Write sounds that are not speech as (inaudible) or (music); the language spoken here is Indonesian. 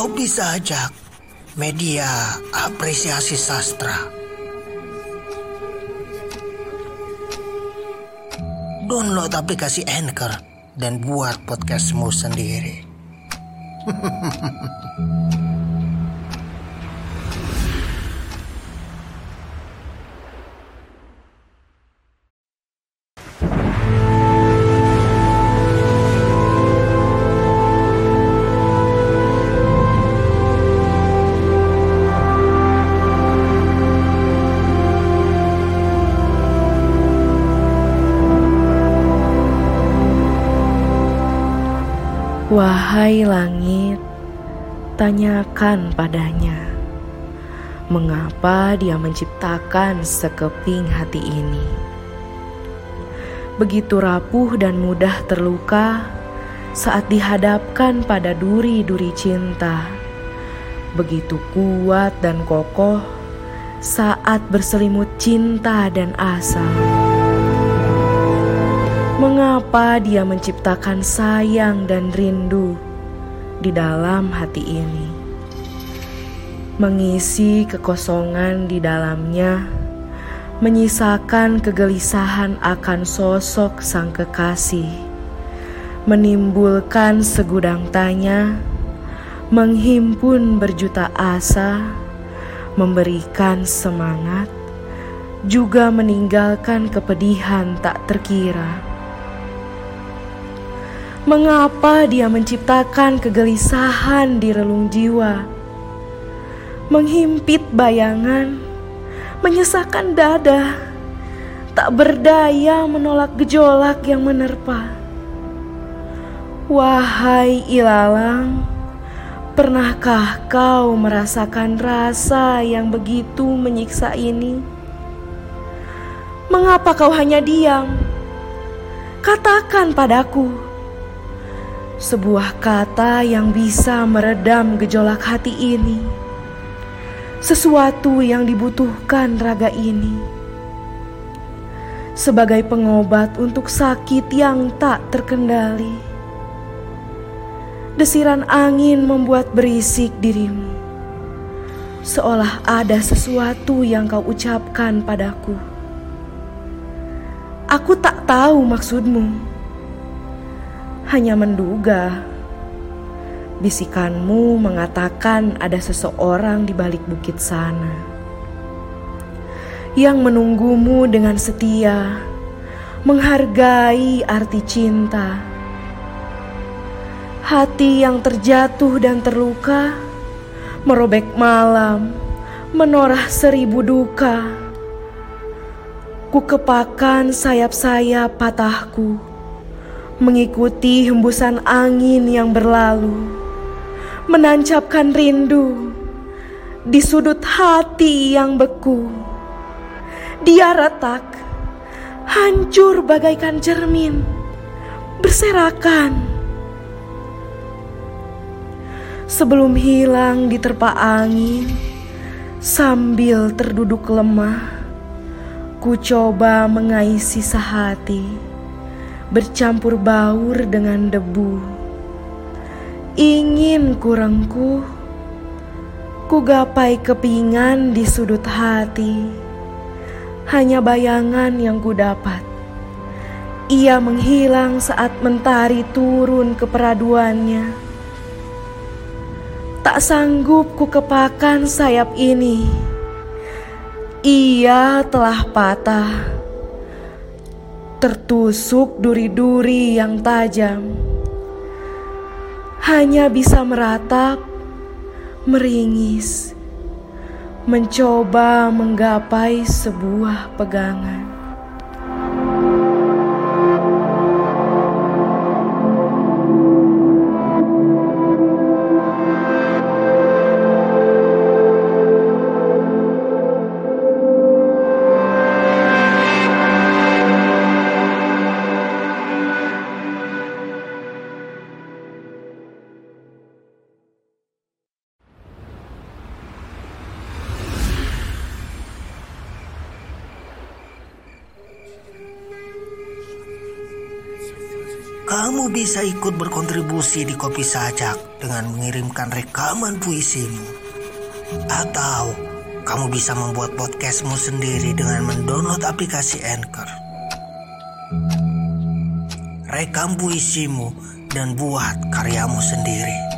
Kau bisa ajak media apresiasi sastra. Download aplikasi Anchor dan buat podcastmu sendiri. (laughs) Wahai langit, tanyakan padanya, mengapa dia menciptakan sekeping hati ini? Begitu rapuh dan mudah terluka saat dihadapkan pada duri-duri cinta, begitu kuat dan kokoh saat berselimut cinta dan asa. Mengapa dia menciptakan sayang dan rindu di dalam hati ini? Mengisi kekosongan di dalamnya, menyisakan kegelisahan akan sosok sang kekasih, menimbulkan segudang tanya, menghimpun berjuta asa, memberikan semangat, juga meninggalkan kepedihan tak terkira. Mengapa dia menciptakan kegelisahan di relung jiwa? Menghimpit bayangan, menyesakan dada, tak berdaya menolak gejolak yang menerpa. Wahai ilalang, pernahkah kau merasakan rasa yang begitu menyiksa ini? Mengapa kau hanya diam? Katakan padaku sebuah kata yang bisa meredam gejolak hati ini, sesuatu yang dibutuhkan raga ini, sebagai pengobat untuk sakit yang tak terkendali. Desiran angin membuat berisik dirimu, seolah ada sesuatu yang kau ucapkan padaku. Aku tak tahu maksudmu hanya menduga. Bisikanmu mengatakan ada seseorang di balik bukit sana yang menunggumu dengan setia, menghargai arti cinta. Hati yang terjatuh dan terluka, merobek malam, menorah seribu duka. Kukepakan sayap-sayap patahku mengikuti hembusan angin yang berlalu, menancapkan rindu di sudut hati yang beku. Dia retak, hancur bagaikan cermin, berserakan. Sebelum hilang diterpa angin, sambil terduduk lemah, ku coba mengais sisa hati bercampur baur dengan debu. Ingin kurangku, ku gapai kepingan di sudut hati. Hanya bayangan yang ku dapat. Ia menghilang saat mentari turun ke peraduannya. Tak sanggup ku kepakan sayap ini. Ia telah patah tertusuk duri-duri yang tajam. Hanya bisa meratap, meringis, mencoba menggapai sebuah pegangan. Kamu bisa ikut berkontribusi di Kopi Sajak dengan mengirimkan rekaman puisimu. Atau kamu bisa membuat podcastmu sendiri dengan mendownload aplikasi Anchor. Rekam puisimu dan buat karyamu sendiri.